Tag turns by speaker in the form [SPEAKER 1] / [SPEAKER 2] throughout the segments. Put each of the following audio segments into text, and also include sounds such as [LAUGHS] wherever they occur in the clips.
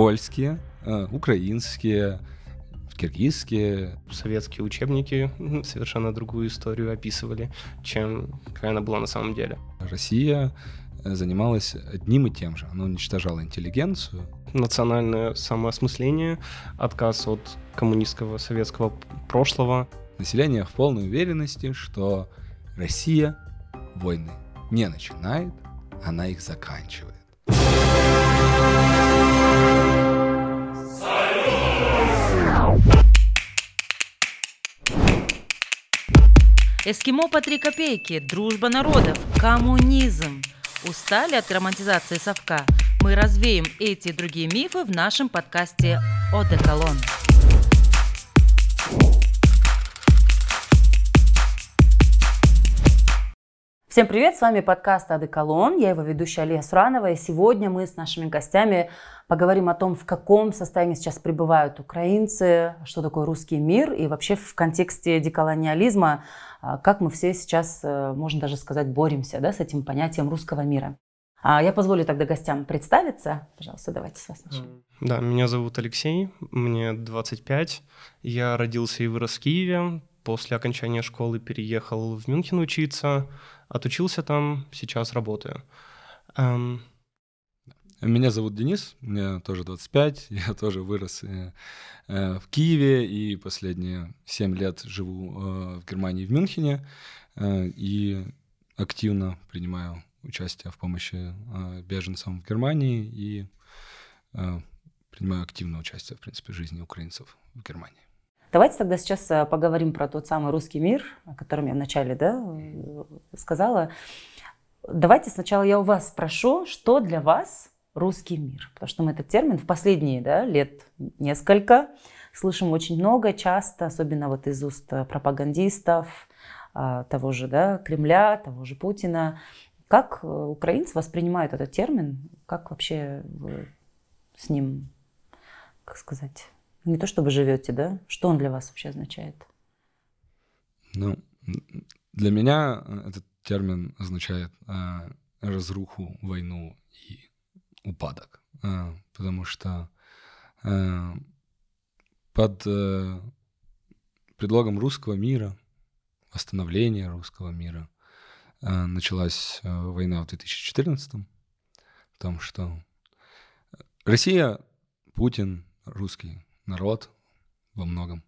[SPEAKER 1] польские, э, украинские, киргизские.
[SPEAKER 2] Советские учебники [LAUGHS] совершенно другую историю описывали, чем какая она была на самом деле.
[SPEAKER 1] Россия э, занималась одним и тем же. Она уничтожала интеллигенцию.
[SPEAKER 2] Национальное самоосмысление, отказ от коммунистского советского прошлого.
[SPEAKER 1] Население в полной уверенности, что Россия войны не начинает, она их заканчивает.
[SPEAKER 3] Эскимо по три копейки, дружба народов, коммунизм. Устали от романтизации совка? Мы развеем эти и другие мифы в нашем подкасте «Одеколон». Всем привет, с вами подкаст «Адеколон», я его ведущая Алия Суранова, и сегодня мы с нашими гостями поговорим о том, в каком состоянии сейчас пребывают украинцы, что такое русский мир, и вообще в контексте деколониализма, а, как мы все сейчас, э, можно даже сказать, боремся да, с этим понятием русского мира. А я позволю тогда гостям представиться. Пожалуйста, давайте с вас начнем.
[SPEAKER 2] Да, меня зовут Алексей, мне 25. Я родился и вырос в Киеве. После окончания школы переехал в Мюнхен учиться. Отучился там, сейчас работаю. Эм...
[SPEAKER 1] Меня зовут Денис, мне тоже 25, [LAUGHS] я тоже вырос э, э, в Киеве и последние 7 лет живу э, в Германии, в Мюнхене, э, и активно принимаю участие в помощи э, беженцам в Германии и принимаю активное участие, в принципе, в жизни украинцев в Германии.
[SPEAKER 3] Давайте тогда сейчас э, поговорим про тот самый русский мир, о котором я вначале да, сказала. Давайте сначала я у вас спрошу, что для вас русский мир? Потому что мы этот термин в последние да, лет несколько слышим очень много, часто, особенно вот из уст э, пропагандистов, того же да, Кремля, того же Путина. Как э, украинцы воспринимают этот термин? Как вообще вы с ним, как сказать, не то, что вы живете, да? Что он для вас вообще означает?
[SPEAKER 1] Ну, для меня э, этот термин означает э, разруху, войну и упадок. Э, потому что э, под э, предлогом русского мира, восстановления русского мира, э, началась э, война в 2014 в том, что Россия, Путин, русский народ во многом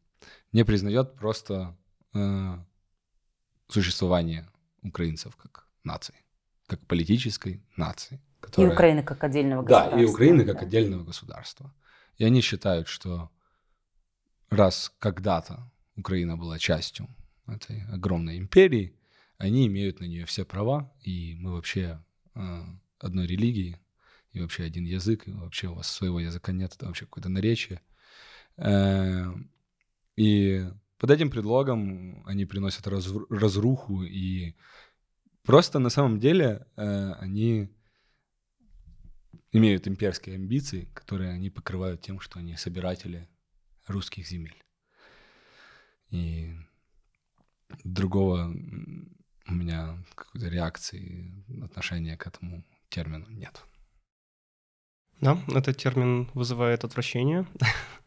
[SPEAKER 1] не признает просто э, существование украинцев как нации, как политической нации.
[SPEAKER 3] Которая... И Украины как отдельного государства.
[SPEAKER 1] Да, и Украины как да. отдельного государства. И они считают, что раз когда-то Украина была частью этой огромной империи, они имеют на нее все права, и мы вообще э, одной религии, и вообще один язык, и вообще у вас своего языка нет, это вообще какое-то наречие – и под этим предлогом они приносят разруху, и просто на самом деле э, они имеют имперские амбиции, которые они покрывают тем, что они собиратели русских земель. И другого у меня какой-то реакции, отношения к этому термину нет.
[SPEAKER 2] Да, этот термин вызывает отвращение. [LAUGHS]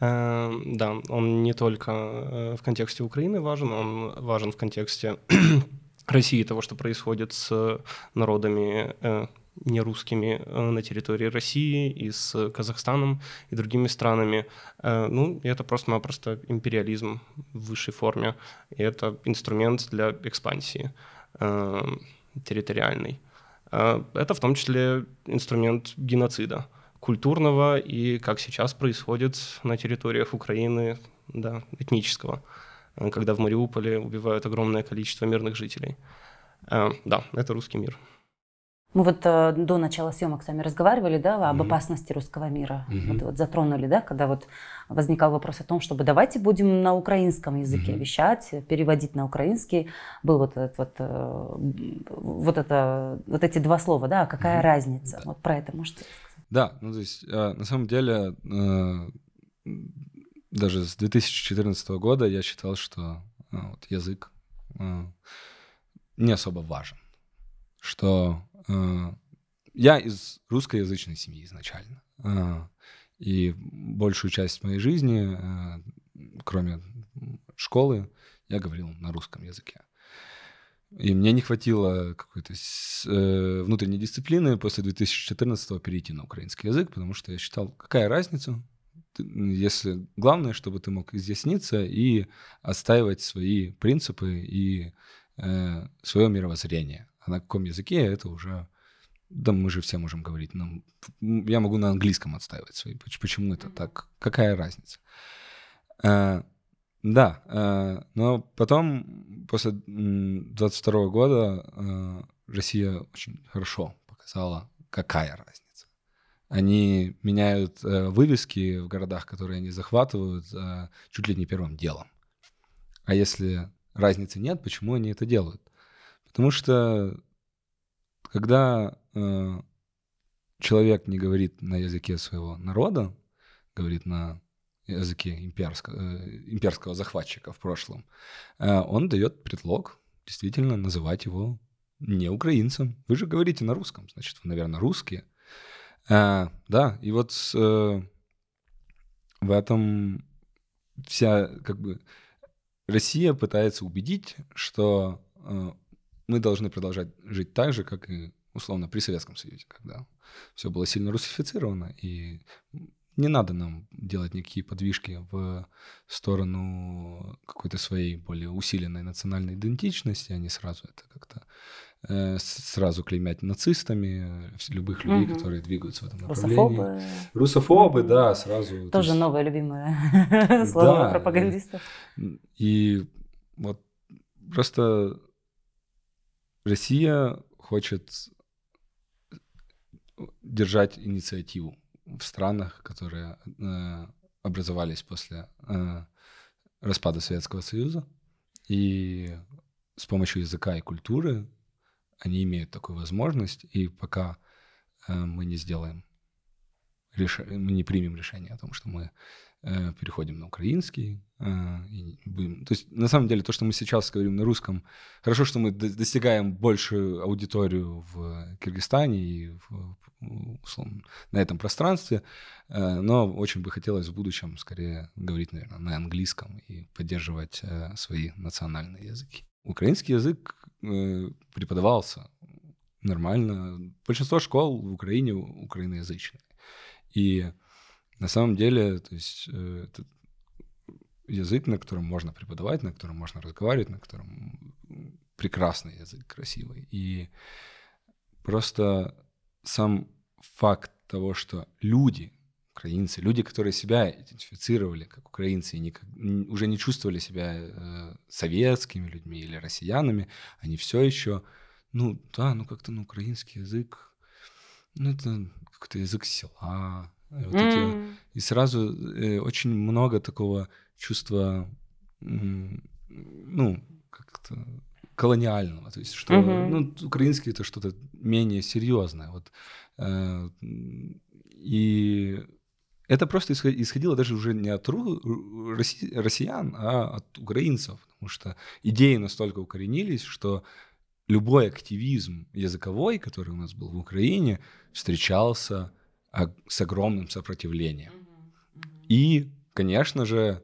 [SPEAKER 2] Эм, да, он не только э, в контексте Украины важен, он важен в контексте [CLEARS THROAT] России, того, что происходит с народами э, нерусскими э, на территории России и с Казахстаном и другими странами. Ну, это просто-напросто империализм в высшей форме. И это инструмент для экспансии территориальной. Это в том числе инструмент геноцида – культурного и как сейчас происходит на территориях Украины, да, этнического, э, когда в Мариуполе убивают огромное количество мирных жителей. Э, да, это русский мир.
[SPEAKER 3] Мы вот э, до начала съемок с вами разговаривали, да, об mm-hmm. опасности русского мира. Mm-hmm. Вот, вот затронули, да, когда вот возникал вопрос о том, чтобы давайте будем на украинском языке mm-hmm. вещать, переводить на украинский. Был вот этот вот, э, вот это, вот эти два слова, да, какая mm-hmm. разница? Да. Вот про это можете сказать?
[SPEAKER 1] Да, ну то есть э, на самом деле э, даже с 2014 года я считал, что э, вот, язык не особо важен, что я из русскоязычной семьи изначально. И большую часть моей жизни, э, кроме школы, я говорил на русском языке. И мне не хватило какой-то э, внутренней дисциплины после 2014 перейти на украинский язык, потому что я считал, какая разница, если главное, чтобы ты мог изъясниться и отстаивать свои принципы и э, свое мировоззрение. А на каком языке это уже... Да мы же все можем говорить. Нам, я могу на английском отстаивать свои. Почему это так? Какая разница? Да, э, но потом, после 22 года, э, Россия очень хорошо показала, какая разница. Они меняют э, вывески в городах, которые они захватывают, чуть ли не первым делом. А если разницы нет, почему они это делают? Потому что когда человек не говорит на языке своего народа, говорит на языке имперского, э, имперского захватчика в прошлом, э, он дает предлог действительно называть его не украинцем. Вы же говорите на русском, значит, вы, наверное, русские. Э, да, и вот в этом вся, как бы, Россия пытается убедить, что мы должны продолжать жить так же, как и условно при Советском Союзе, когда все было сильно русифицировано, и не надо нам делать никакие подвижки в сторону какой-то своей более усиленной национальной идентичности, а не сразу это как-то э, сразу клеймять нацистами любых людей, угу. которые двигаются в этом направлении. Русофобы. Русофобы, да, сразу.
[SPEAKER 3] Тоже есть... новое любимое слово да, пропагандистов.
[SPEAKER 1] И вот просто Россия хочет держать инициативу в странах, которые э, образовались после э, распада Советского Союза. И с помощью языка и культуры они имеют такую возможность. И пока э, мы не сделаем, реш... мы не примем решение о том, что мы переходим на украинский. Э, и будем... То есть, на самом деле, то, что мы сейчас говорим на русском, хорошо, что мы достигаем большую аудиторию в Киргизстане и в, условно, на этом пространстве, э, но очень бы хотелось в будущем скорее говорить, наверное, на английском и поддерживать свои национальные языки. Украинский язык преподавался нормально. Большинство школ в Украине украиноязычные. И на самом деле, то есть э, это язык, на котором можно преподавать, на котором можно разговаривать, на котором прекрасный язык, красивый. И просто сам факт того, что люди, украинцы, люди, которые себя идентифицировали как украинцы и не, уже не чувствовали себя э, советскими людьми или россиянами, они все еще, ну да, ну как-то ну, украинский язык, ну это какой-то язык села, вот mm. эти, и сразу э, очень много такого чувства, ну, как-то колониального, то есть что, mm-hmm. ну, украинский это что-то менее серьезное, вот, э, и это просто исходило даже уже не от ру- росси- россиян, а от украинцев, потому что идеи настолько укоренились, что любой активизм языковой, который у нас был в Украине, встречался с огромным сопротивлением. И, конечно же,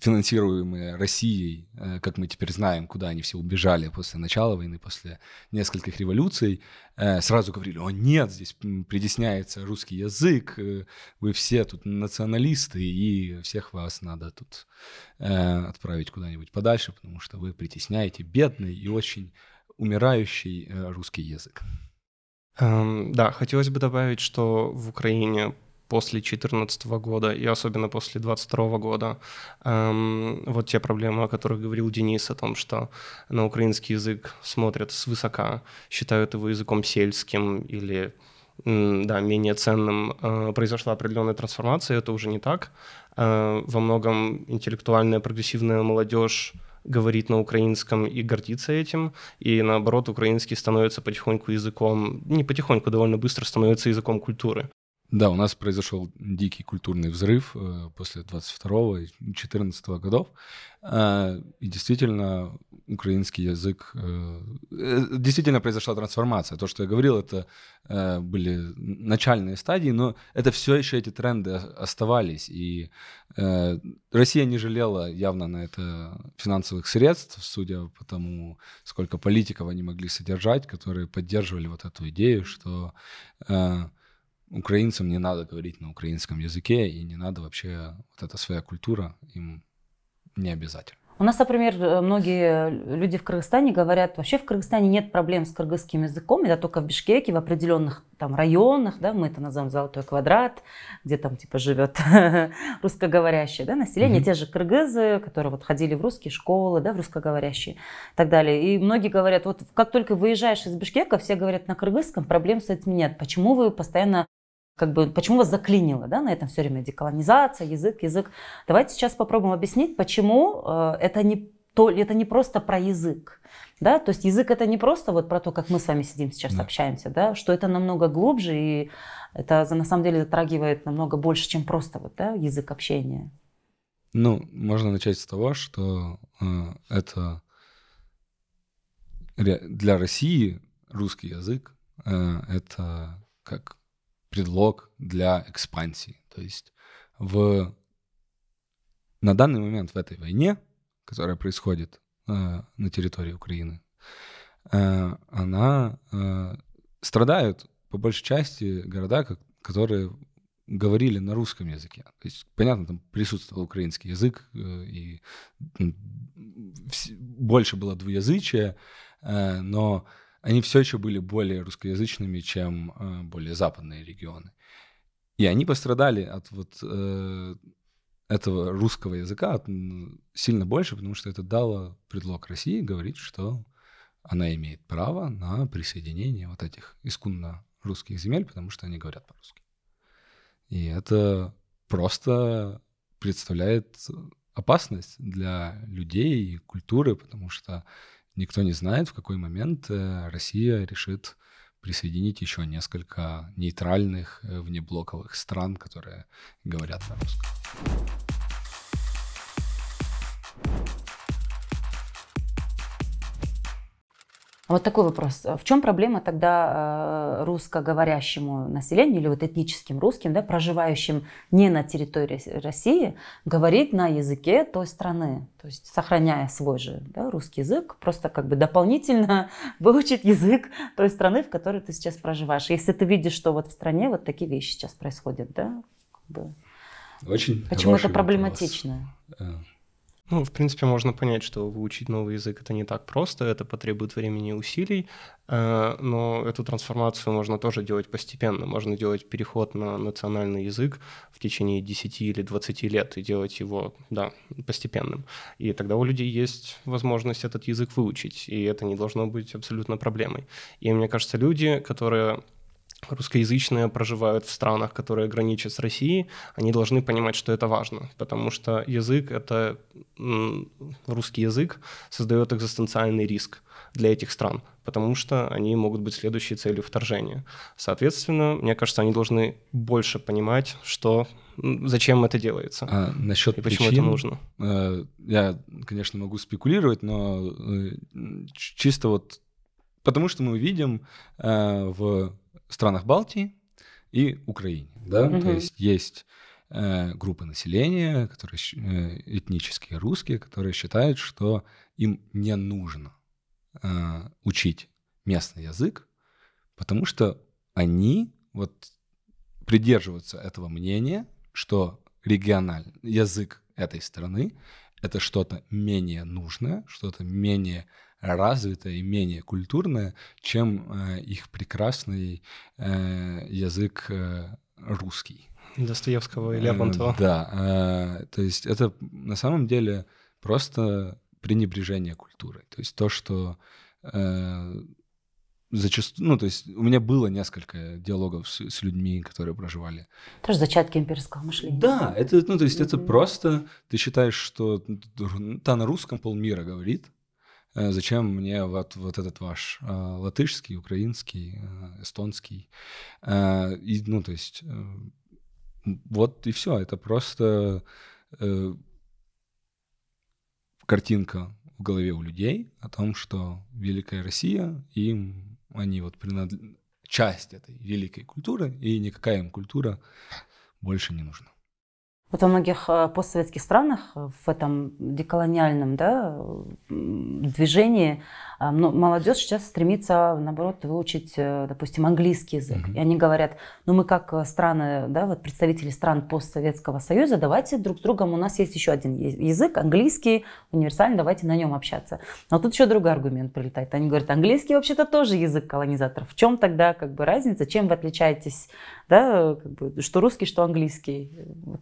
[SPEAKER 1] финансируемые Россией, э, как мы теперь знаем, куда они все убежали после начала войны, после нескольких революций, э, сразу говорили, о нет, здесь притесняется русский язык, э, вы все тут националисты, и всех вас надо тут отправить куда-нибудь подальше, потому что вы притесняете бедный и очень умирающий русский язык.
[SPEAKER 2] Эм, да, хотелось бы добавить, что в Украине после 2014 года и особенно после 2022 года эм, вот те проблемы, о которых говорил Денис, о том, что на украинский язык смотрят свысока, считают его языком сельским или да, менее ценным, э, произошла определенная трансформация, это уже не так. Э, во многом интеллектуальная прогрессивная молодежь говорит на украинском и гордится этим, и наоборот, украинский становится потихоньку языком, не потихоньку, довольно быстро становится языком культуры.
[SPEAKER 1] Да, у нас произошел дикий культурный взрыв э, после 22 и 14 годов. Э, и действительно, украинский язык... Э, действительно произошла трансформация. То, что я говорил, это были начальные стадии, но это все еще эти тренды оставались. И Россия не жалела явно на это финансовых средств, судя по тому, сколько политиков они могли содержать, которые поддерживали вот эту идею, что... Украинцам не надо говорить на украинском языке, и не надо вообще, вот эта своя культура им не обязательно.
[SPEAKER 3] У нас, например, многие люди в Кыргызстане говорят, вообще в Кыргызстане нет проблем с кыргызским языком, это только в Бишкеке, в определенных там районах, да, мы это называем золотой квадрат, где там типа живет [LAUGHS] русскоговорящее да, население, mm-hmm. те же кыргызы, которые вот ходили в русские школы, да, в русскоговорящие и так далее. И многие говорят, вот как только выезжаешь из Бишкека, все говорят на кыргызском, проблем с этим нет. Почему вы постоянно как бы, почему вас заклинило, да, на этом все время деколонизация, язык, язык. Давайте сейчас попробуем объяснить, почему э, это не то, это не просто про язык, да, то есть язык это не просто вот про то, как мы с вами сидим сейчас да. общаемся, да, что это намного глубже и это на самом деле затрагивает намного больше, чем просто вот, да, язык общения.
[SPEAKER 1] Ну, можно начать с того, что э, это для России русский язык э, это как предлог для экспансии. То есть в, на данный момент в этой войне, которая происходит э, на территории Украины, э, она э, страдают по большей части города, как, которые говорили на русском языке. То есть, понятно, там присутствовал украинский язык, э, и больше было двуязычия, э, но они все еще были более русскоязычными, чем э, более западные регионы. И они пострадали от вот э, этого русского языка от, сильно больше, потому что это дало предлог России говорить, что она имеет право на присоединение вот этих исконно русских земель, потому что они говорят по-русски. И это просто представляет опасность для людей и культуры, потому что никто не знает, в какой момент э, Россия решит присоединить еще несколько нейтральных э, внеблоковых стран, которые говорят на русском.
[SPEAKER 3] Вот такой вопрос. В чем проблема тогда э, русскоговорящему населению или вот этническим русским, да, проживающим не на территории России, говорить на языке той страны, то есть сохраняя свой же да, русский язык, просто как бы дополнительно [LAUGHS] выучить язык той страны, в которой ты сейчас проживаешь. Если ты видишь, что вот в стране вот такие вещи сейчас происходят, да, как бы...
[SPEAKER 1] Очень
[SPEAKER 3] Почему это проблематично?
[SPEAKER 1] Вопрос.
[SPEAKER 2] Ну, в принципе, можно понять, что выучить новый язык это не так просто, это потребует времени и усилий, э, но эту трансформацию можно тоже делать постепенно. Можно делать переход на национальный язык в течение 10 или 20 лет и делать его, да, постепенным. И тогда у людей есть возможность этот язык выучить, и это не должно быть абсолютно проблемой. И мне кажется, люди, которые русскоязычные проживают в странах, которые граничат с Россией, они должны понимать, что это важно, потому что язык, это русский язык создает экзистенциальный риск для этих стран, потому что они могут быть следующей целью вторжения. Соответственно, мне кажется, они должны больше понимать, что зачем это делается
[SPEAKER 1] а насчет
[SPEAKER 2] и почему
[SPEAKER 1] причин,
[SPEAKER 2] это нужно.
[SPEAKER 1] Э, я, конечно, могу спекулировать, но э, чисто вот потому что мы видим э, в странах Балтии и Украине. Да? Угу. То есть есть э, группы населения, которые э, этнические русские, которые считают, что им не нужно э, учить местный язык, потому что они вот придерживаются этого мнения, что региональный язык этой страны это что-то менее нужное, что-то менее развитое и менее культурное, чем э, их прекрасный э, язык э, русский.
[SPEAKER 2] Достоевского и Лермонтова.
[SPEAKER 1] Да, то есть это на самом деле просто пренебрежение культурой. То есть то, что зачастую, ну, то есть у меня было несколько диалогов с, с людьми, которые проживали.
[SPEAKER 3] Тоже зачатки имперского мышления.
[SPEAKER 1] Да, это, ну, то есть mm-hmm. это просто, ты считаешь, что та на русском полмира говорит, зачем мне вот, вот этот ваш э, латышский, украинский, э, эстонский. Э, и, ну, то есть, э, вот и все. Это просто э, картинка в голове у людей о том, что Великая Россия, им они вот принадлежат часть этой великой культуры, и никакая им культура больше не нужна.
[SPEAKER 3] Вот во многих э, постсоветских странах э, в этом деколониальном да, движении э, молодежь сейчас стремится, наоборот, выучить, допустим, английский язык. Mm-hmm. И они говорят, ну мы как страны, да, вот представители стран постсоветского союза, давайте друг с другом, у нас есть еще один язык, английский, универсальный, давайте на нем общаться. Но тут еще другой аргумент прилетает. Они говорят, английский вообще-то тоже язык колонизаторов. В чем тогда как бы разница? Чем вы отличаетесь, да, как бы, что русский, что английский? Вот.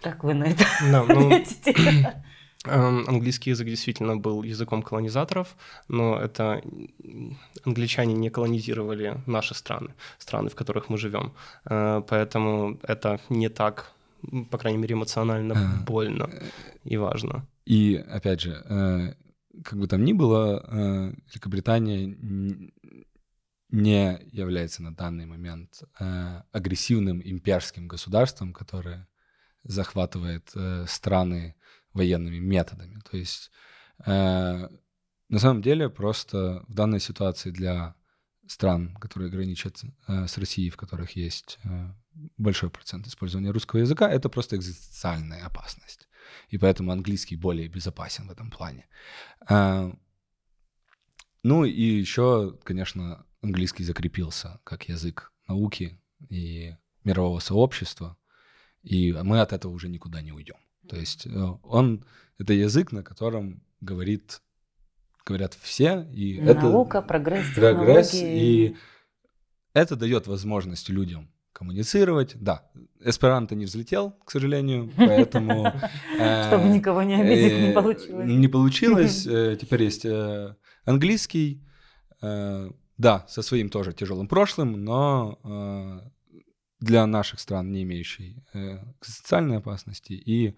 [SPEAKER 3] Как вы на это да, ну, [CLEARS THROAT]
[SPEAKER 2] эм, Английский язык действительно был языком колонизаторов, но это англичане не колонизировали наши страны, страны, в которых мы живем. Э, поэтому это не так, по крайней мере, эмоционально а, больно и важно.
[SPEAKER 1] И опять же, э, как бы там ни было, э, Великобритания не является на данный момент агрессивным имперским государством, которое захватывает э, страны военными методами. То есть э, на самом деле просто в данной ситуации для стран, которые граничат э, с Россией, в которых есть э, большой процент использования русского языка, это просто экзистенциальная опасность. И поэтому английский более безопасен в этом плане. Э, ну и еще, конечно, английский закрепился как язык науки и мирового сообщества и мы от этого уже никуда не уйдем. То есть э, он это язык, на котором говорит говорят все, и
[SPEAKER 3] наука,
[SPEAKER 1] это
[SPEAKER 3] прогресс,
[SPEAKER 1] прогресс, и это дает возможность людям коммуницировать. Да, эсперанто не взлетел, к сожалению, поэтому... [LAUGHS]
[SPEAKER 3] Э, Чтобы никого не обидеть, не получилось.
[SPEAKER 1] Не получилось. [LAUGHS] Теперь есть английский, да, со своим тоже тяжелым прошлым, но для наших стран, не имеющий э, социальной опасности, и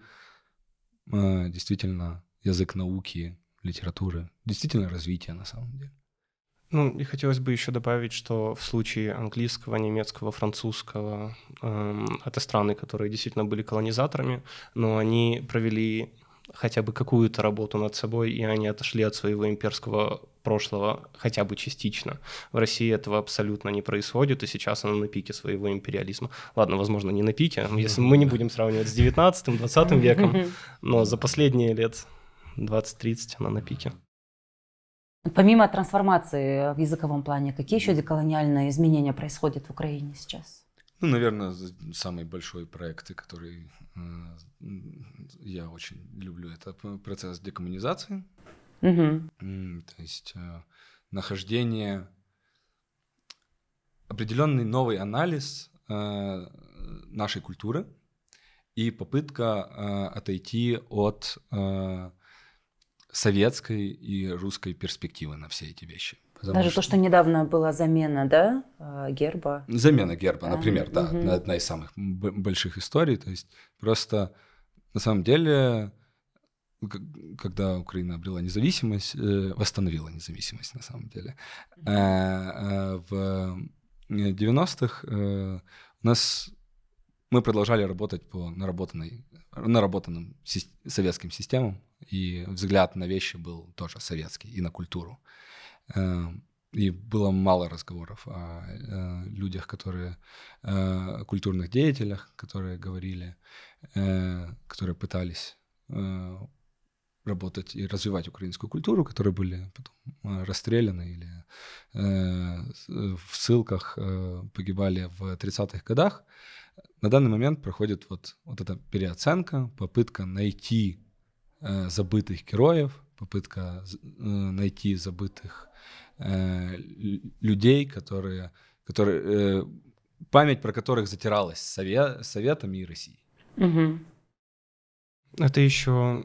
[SPEAKER 1] э, действительно язык науки, литературы, действительно развитие на самом деле.
[SPEAKER 2] Ну, и хотелось бы еще добавить, что в случае английского, немецкого, французского, э, это страны, которые действительно были колонизаторами, но они провели хотя бы какую-то работу над собой, и они отошли от своего имперского прошлого хотя бы частично. В России этого абсолютно не происходит, и сейчас она на пике своего империализма. Ладно, возможно, не на пике, если мы не будем сравнивать с 19-20 веком, но за последние лет 20-30 она на пике.
[SPEAKER 3] Помимо трансформации в языковом плане, какие еще деколониальные изменения происходят в Украине сейчас?
[SPEAKER 1] Ну, наверное, самый большой проект, который э, я очень люблю, это процесс декоммунизации. Угу. То есть э, нахождение, определенный новый анализ э, нашей культуры и попытка отойти от советской и русской перспективы на все эти вещи.
[SPEAKER 3] Даже что... то, что недавно была замена, да, герба.
[SPEAKER 1] Замена герба, например, да, угу. одна из самых больших историй. То есть просто на самом деле, когда Украина обрела независимость, э, восстановила независимость на самом деле, э, э, в 90-х у нас мы продолжали работать по наработанной, наработанным советским системам, и взгляд на вещи был тоже советский, и на культуру. И было мало разговоров о, людях, которые, о культурных деятелях, которые говорили, которые пытались работать и развивать украинскую культуру, которые были потом расстреляны или в ссылках погибали в 30-х годах. На данный момент проходит вот, вот эта переоценка, попытка найти забытых героев, попытка найти забытых э, людей, которые, которые э, память про которых затиралась совет, Советами и Россией. Угу.
[SPEAKER 2] Это еще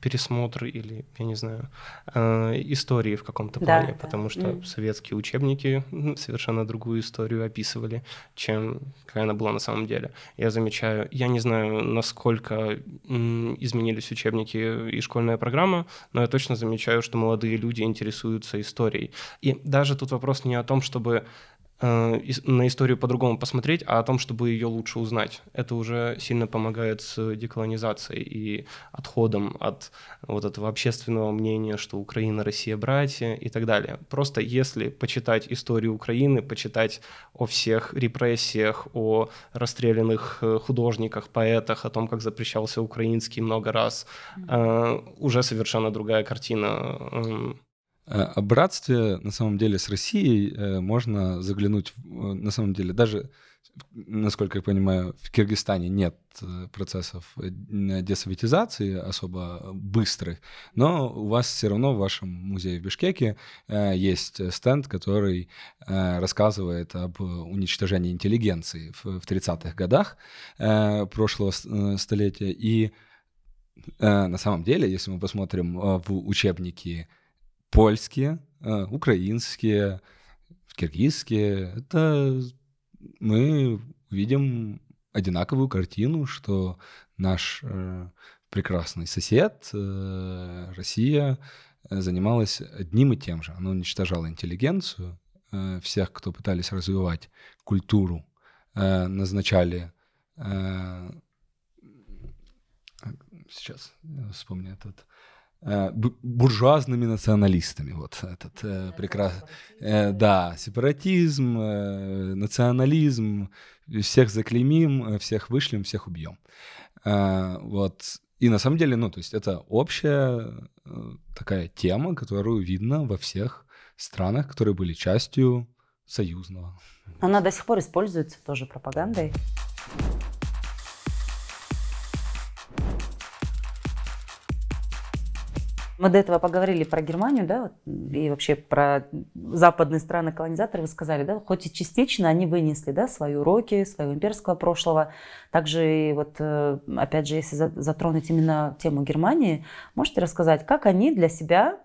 [SPEAKER 2] пересмотр или, я не знаю, э, истории в каком-то
[SPEAKER 3] Да,
[SPEAKER 2] плане,
[SPEAKER 3] да.
[SPEAKER 2] потому что
[SPEAKER 3] Мгм.
[SPEAKER 2] советские учебники м, совершенно другую историю описывали, чем какая она была на самом деле. Я замечаю, я не знаю, насколько м, изменились учебники и школьная программа, но я точно замечаю, что молодые люди интересуются историей. И даже тут вопрос не о том, чтобы на историю по-другому посмотреть, а о том, чтобы ее лучше узнать. Это уже сильно помогает с деколонизацией и отходом от вот этого общественного мнения, что Украина, Россия братья и так далее. Просто если почитать историю Украины, почитать о всех репрессиях, о расстрелянных э, художниках, поэтах, о том, как запрещался украинский много раз, э, уже совершенно другая картина.
[SPEAKER 1] Э, О братстве, на самом деле, с Россией э, можно заглянуть, э, на самом деле, даже, насколько я понимаю, в Киргизстане нет процессов десоветизации особо быстрых, но у вас все равно в вашем музее в Бишкеке есть стенд, который рассказывает об уничтожении интеллигенции в, в 30-х годах прошлого столетия. И на самом деле, если мы посмотрим в учебники польские, э, украинские, киргизские, это мы видим одинаковую картину, что наш э, прекрасный сосед, э, Россия, занималась одним и тем же. Она уничтожала интеллигенцию, всех, кто пытались развивать культуру, назначали сейчас вспомню этот буржуазными националистами. Вот этот э, прекрасный. да, сепаратизм, э, национализм, всех заклеймим, э, всех вышлем, всех убьем. Э, вот. И на самом деле, ну, то есть это общая э, такая тема, которую видно во всех странах, которые были частью союзного.
[SPEAKER 3] Она до сих пор используется тоже пропагандой. Мы до этого поговорили про Германию, да, и вообще про западные страны колонизаторы. Вы сказали, да, хоть и частично они вынесли, да, свои уроки, своего имперского прошлого. Также и вот, э, опять же, если за- затронуть именно тему Германии, можете рассказать, как они для себя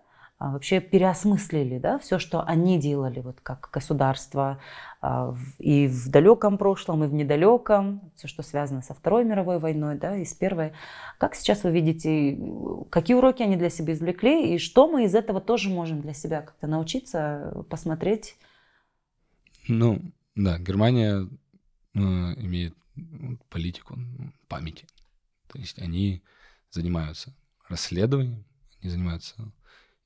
[SPEAKER 3] вообще переосмыслили, да, все, что они делали, вот как государство, а, и в далеком прошлом, и в недалеком, все, что связано со Второй мировой войной, да, и с Первой. Как сейчас вы видите, какие уроки они для себя извлекли, и что мы из этого тоже можем для себя как-то научиться, посмотреть?
[SPEAKER 1] Ну, да, Германия э, имеет м, политику памяти. То есть они занимаются расследованием, они занимаются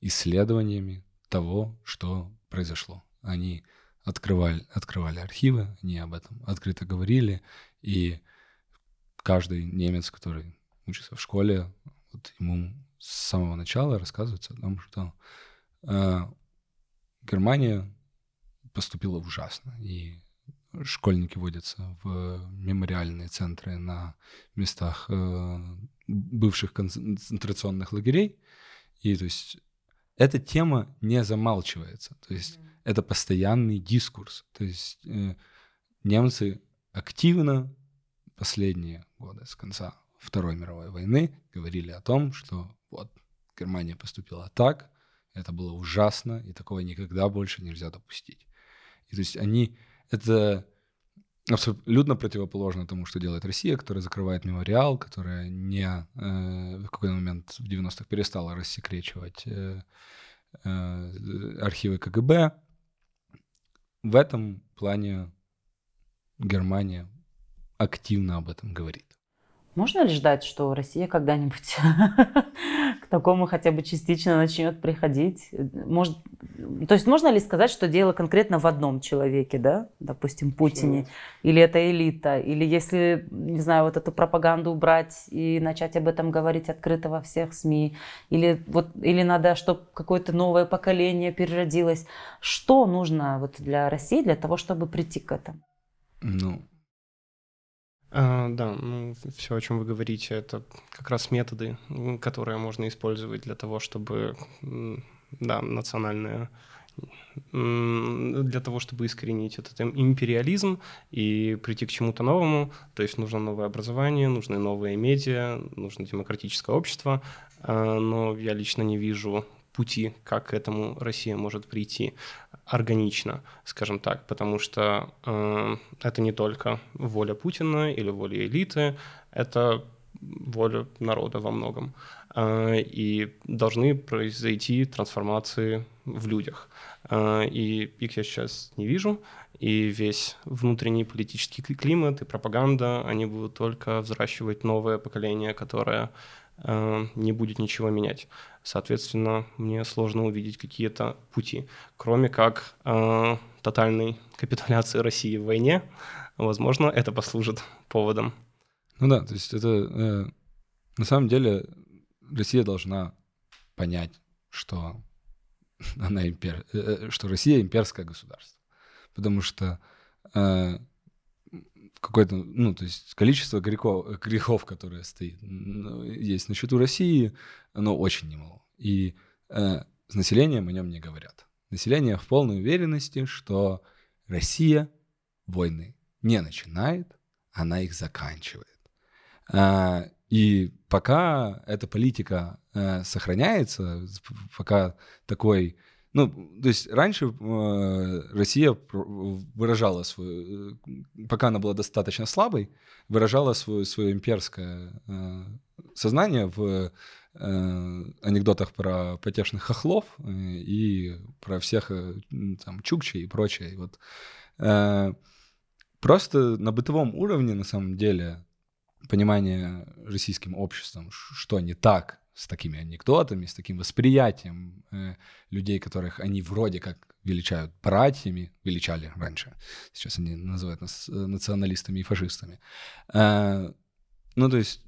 [SPEAKER 1] исследованиями того, что произошло. Они открывали, открывали архивы, они об этом открыто говорили, и каждый немец, который учится в школе, вот ему с самого начала рассказывается о том, что э, Германия поступила ужасно, и школьники водятся в мемориальные центры на местах э, бывших концентрационных лагерей, и то есть эта тема не замалчивается, то есть это постоянный дискурс, то есть э, немцы активно последние годы с конца Второй мировой войны говорили о том, что вот Германия поступила так, это было ужасно, и такого никогда больше нельзя допустить. И то есть они это абсолютно противоположно тому, что делает Россия, которая закрывает мемориал, которая не э, в какой-то момент в 90-х перестала рассекречивать э, э, архивы КГБ. В этом плане Германия активно об этом говорит.
[SPEAKER 3] Можно ли ждать, что Россия когда-нибудь [LAUGHS] к такому хотя бы частично начнет приходить? Может, то есть можно ли сказать, что дело конкретно в одном человеке, да, допустим, Путине, или это элита, или если, не знаю, вот эту пропаганду убрать и начать об этом говорить открыто во всех СМИ, или вот, или надо, чтобы какое-то новое поколение переродилось. Что нужно вот для России для того, чтобы прийти к этому?
[SPEAKER 1] Ну,
[SPEAKER 2] А, да, ну, все, о чем вы говорите, это как раз методы, которые можно использовать для того, чтобы, да, национальное для того, чтобы искоренить этот империализм и прийти к чему-то новому, то есть нужно новое образование, нужны новые медиа, нужно демократическое общество, а, но я лично не вижу пути, как к этому Россия может прийти органично, скажем так, потому что э, это не только воля Путина или воля элиты, это воля народа во многом. Э, и должны произойти трансформации в людях. Э, и их я сейчас не вижу, и весь внутренний политический климат и пропаганда, они будут только взращивать новое поколение, которое не будет ничего менять. Соответственно, мне сложно увидеть какие-то пути, кроме как э, тотальной капитуляции России в войне. Возможно, это послужит поводом.
[SPEAKER 1] Ну да, то есть это э, на самом деле Россия должна понять, что [LAUGHS] она импер... Э, э, что Россия имперское государство, потому что э, какое-то, ну, то есть количество грехов, грехов которые стоит, ну, есть на счету России, оно очень немало. И э, с населением о нем не говорят. Население в полной уверенности, что Россия войны не начинает, она их заканчивает. Э, и пока эта политика э, сохраняется, пока такой ну, то есть раньше э, Россия выражала свою, э, пока она была достаточно слабой, выражала свое, свое имперское э, сознание в э, анекдотах про потешных хохлов э, и про всех э, там чукчей и прочее. И вот, просто на бытовом уровне, на самом деле, понимание российским обществом, что не так с такими анекдотами, с таким восприятием э, людей, которых они вроде как величают братьями, величали раньше, сейчас они называют нас э, националистами и фашистами. Э, ну, то есть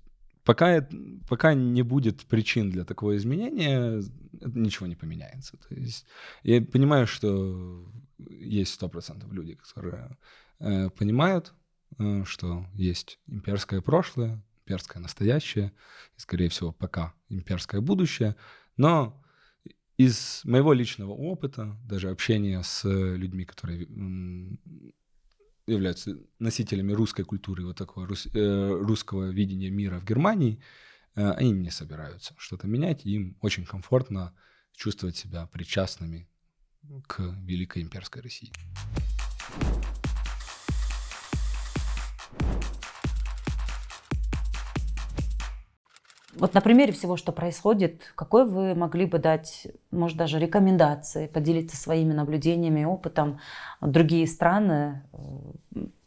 [SPEAKER 1] пока, пока не будет причин для такого изменения, ничего не поменяется. То есть я понимаю, что есть 100% люди, которые э, понимают, э, что есть имперское прошлое, имперское настоящее, и, скорее всего, пока имперское будущее. Но из моего личного опыта, даже общения с людьми, которые являются носителями русской культуры, вот такого рус, э, русского видения мира в Германии, э, они не собираются что-то менять, им очень комфортно чувствовать себя причастными к великой имперской России.
[SPEAKER 3] Вот на примере всего, что происходит, какой вы могли бы дать, может, даже рекомендации, поделиться своими наблюдениями, опытом? Другие страны, э,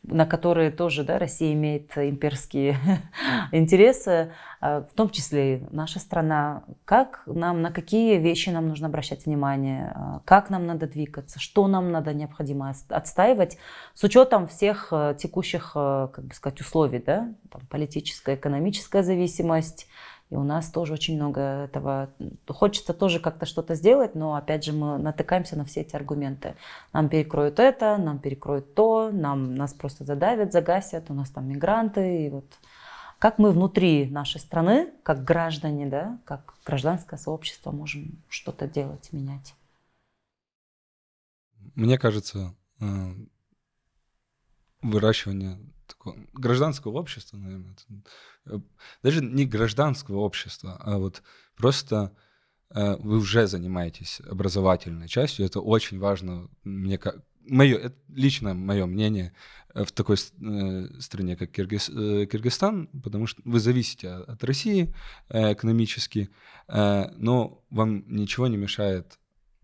[SPEAKER 3] на которые тоже да, Россия имеет имперские [LAUGHS] интересы, э, в том числе и наша страна. Как нам, на какие вещи нам нужно обращать внимание, э, как нам надо двигаться, что нам надо необходимо отстаивать с учетом всех текущих, как бы сказать, условий, да, там, политическая, экономическая зависимость, и у нас тоже очень много этого. Хочется тоже как-то что-то сделать, но опять же мы натыкаемся на все эти аргументы. Нам перекроют это, нам перекроют то, нам, нас просто задавят, загасят, у нас там мигранты. И вот как мы внутри нашей страны, как граждане, да, как гражданское сообщество можем что-то делать, менять?
[SPEAKER 1] Мне кажется, э, выращивание такого гражданского общества, наверное, даже не гражданского общества, а вот просто э, вы уже занимаетесь образовательной частью, это очень важно, мне как мое, это лично мое мнение э, в такой стране, как Киргиз, Киргизстан, потому что вы зависите от России экономически, но вам ничего не мешает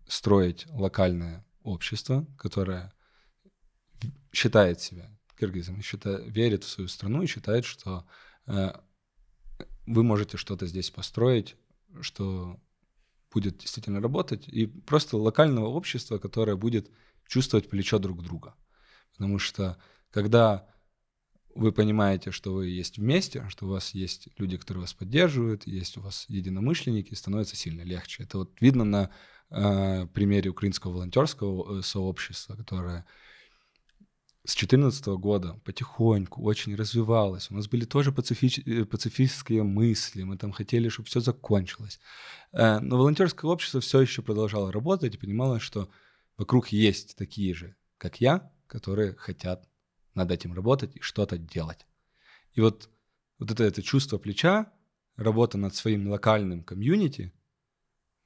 [SPEAKER 1] строить локальное общество, которое считает себя киргизам, считает, верит в свою страну и считает, что э, вы можете что-то здесь построить, что будет действительно работать, и просто локального общества, которое будет чувствовать плечо друг друга. Потому что когда вы понимаете, что вы есть вместе, что у вас есть люди, которые вас поддерживают, есть у вас единомышленники, становится сильно легче. Это вот видно на э, примере украинского волонтерского э, сообщества, которое с 2014 года потихоньку очень развивалась. У нас были тоже пацифич... Э, пацифистские мысли, мы там хотели, чтобы все закончилось. Э, но волонтерское общество все еще продолжало работать и понимало, что вокруг есть такие же, как я, которые хотят над этим работать и что-то делать. И вот, вот это, это чувство плеча, работа над своим локальным комьюнити,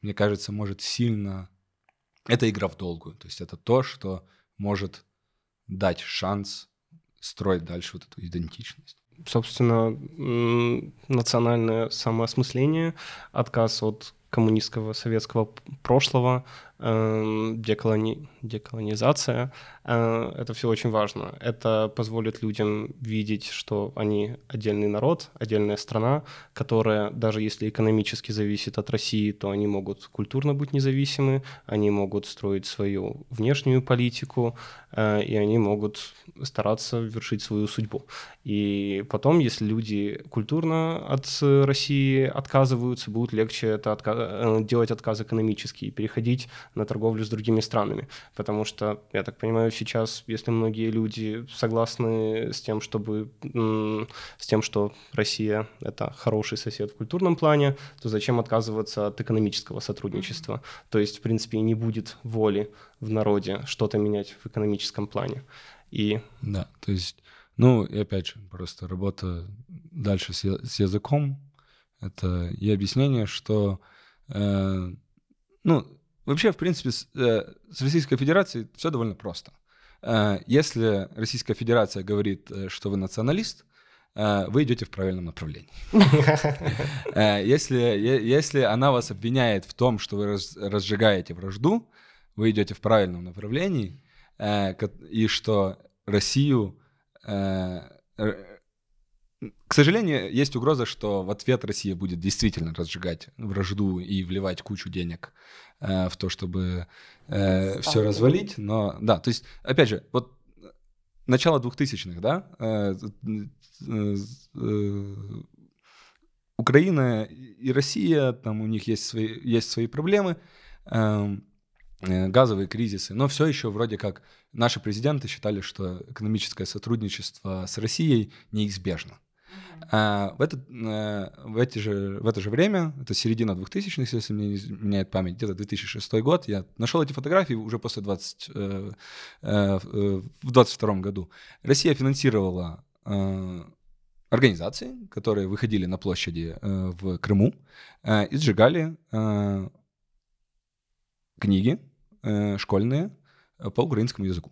[SPEAKER 1] мне кажется, может сильно... Это игра в долгую. То есть это то, что может дать шанс строить дальше вот эту идентичность.
[SPEAKER 2] Собственно, национальное самоосмысление, отказ от коммунистского советского прошлого, деколони... деколонизация. Э, это все очень важно. Это позволит людям видеть, что они отдельный народ, отдельная страна, которая, даже если экономически зависит от России, то они могут культурно быть независимы, они могут строить свою внешнюю политику, э, и они могут стараться вершить свою судьбу. И потом, если люди культурно от России отказываются, будет легче это отка... Э, делать отказ экономический и переходить на торговлю с другими странами. Потому что, я так понимаю, сейчас, если многие люди согласны с тем, чтобы с тем, что Россия это хороший сосед в культурном плане, то зачем отказываться от экономического сотрудничества? То есть, в принципе, не будет воли в народе что-то менять в экономическом плане. И...
[SPEAKER 1] Да, то есть, ну, и опять же, просто работа дальше с, с языком, это и объяснение, что, э, ну, вообще, в принципе, с, э, с Российской Федерацией все довольно просто. Э, если Российская Федерация говорит, э, что вы националист, э, вы идете в правильном направлении. [LAUGHS] Если, если она вас обвиняет в том, что вы разжигаете вражду, вы идете в правильном направлении, и что Россию к сожалению, есть угроза, что в ответ Россия будет действительно разжигать вражду и вливать кучу денег э, в то, чтобы э, все развалить. Но да, то есть, опять же, вот начало 2000-х, да, э, э, э, Украина и Россия, там у них есть свои, есть свои проблемы, эм, э, газовые кризисы, но все еще вроде как наши президенты считали, что экономическое сотрудничество с Россией неизбежно. А, в, это, а, в, эти же, в это же время, это середина 2000-х, если мне не изменяет память, где-то 2006 год, я нашел эти фотографии уже после 20, э, э, в 22 году. Россия финансировала э, организации, которые выходили на площади э, в Крыму э, и сжигали э, книги э, школьные по украинскому языку.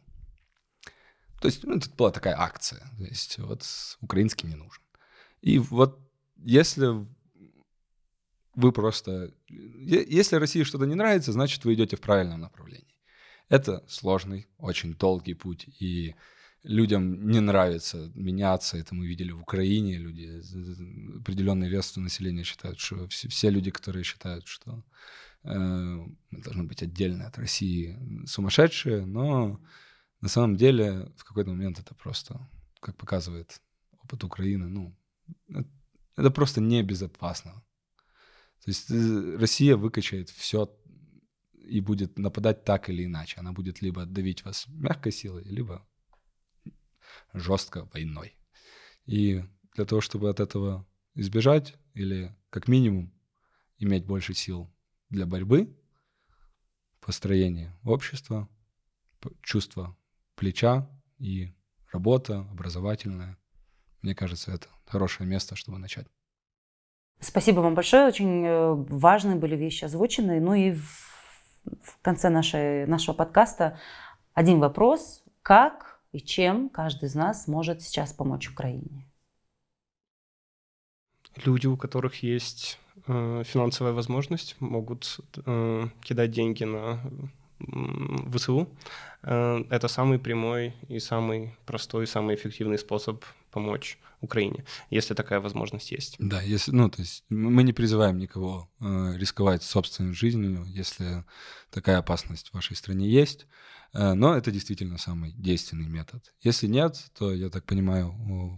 [SPEAKER 1] То есть ну, это была такая акция. То есть вот украинский не нужен. И вот если вы просто... Если России что-то не нравится, значит, вы идете в правильном направлении. Это сложный, очень долгий путь, и людям не нравится меняться. Это мы видели в Украине. Люди, определенный вес населения считают, что все, люди, которые считают, что э, мы должны быть отдельно от России, сумасшедшие, но на самом деле в какой-то момент это просто, как показывает опыт Украины, ну, это просто небезопасно. То есть э, Россия выкачает все и будет нападать так или иначе. Она будет либо давить вас мягкой силой, либо жестко войной. И для того, чтобы от этого избежать, или как минимум иметь больше сил для борьбы, построения общества, чувство плеча и работа образовательная, мне кажется, это хорошее место, чтобы начать.
[SPEAKER 3] Спасибо вам большое. Очень э, важные были вещи озвучены. Ну и в конце нашей, нашего подкаста один вопрос. Как и чем каждый из нас может сейчас помочь Украине?
[SPEAKER 2] Люди, у которых есть э, финансовая возможность, могут э, кидать деньги на ВСУ. Э, это самый прямой и самый простой, самый эффективный способ помочь Украине, если такая возможность есть.
[SPEAKER 1] Да, если, ну, то есть мы не призываем никого э, рисковать собственной жизнью, если такая опасность в вашей стране есть. Э, но это действительно самый действенный метод. Если нет, то, я так понимаю,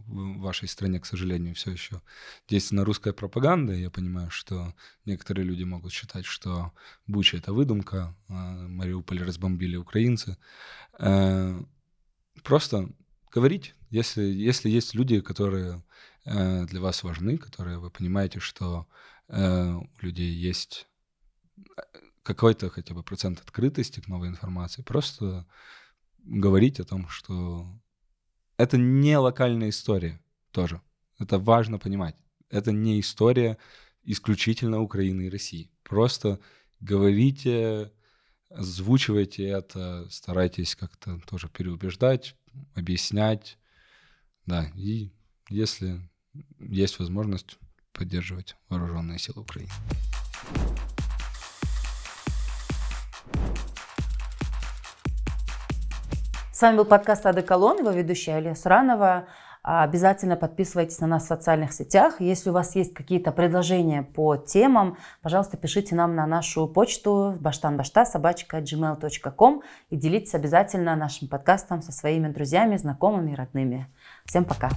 [SPEAKER 1] в вашей стране, к сожалению, все еще действенна русская пропаганда. Я понимаю, что некоторые люди могут считать, что Буча — это выдумка, а Мариуполь разбомбили украинцы. Э, просто говорить, если, если есть люди, которые э, для вас важны, которые вы понимаете, что у людей есть какой-то хотя бы процент открытости к новой информации. Просто говорить о том, что это не локальная история тоже. Это важно понимать. Это не история исключительно Украины и России. Просто говорите, озвучивайте это, старайтесь как-то тоже переубеждать, объяснять. Да, и если есть возможность поддерживать вооруженные силы Украины.
[SPEAKER 3] С вами был подкаст «Адеколон», его ведущая Алия Суранова. Обязательно подписывайтесь на нас в социальных сетях. Если у вас есть какие-то предложения по темам, пожалуйста, пишите нам на нашу почту баштанбашта собачка gmail.com и делитесь обязательно нашим подкастом со своими друзьями, знакомыми и родными. Всем пока!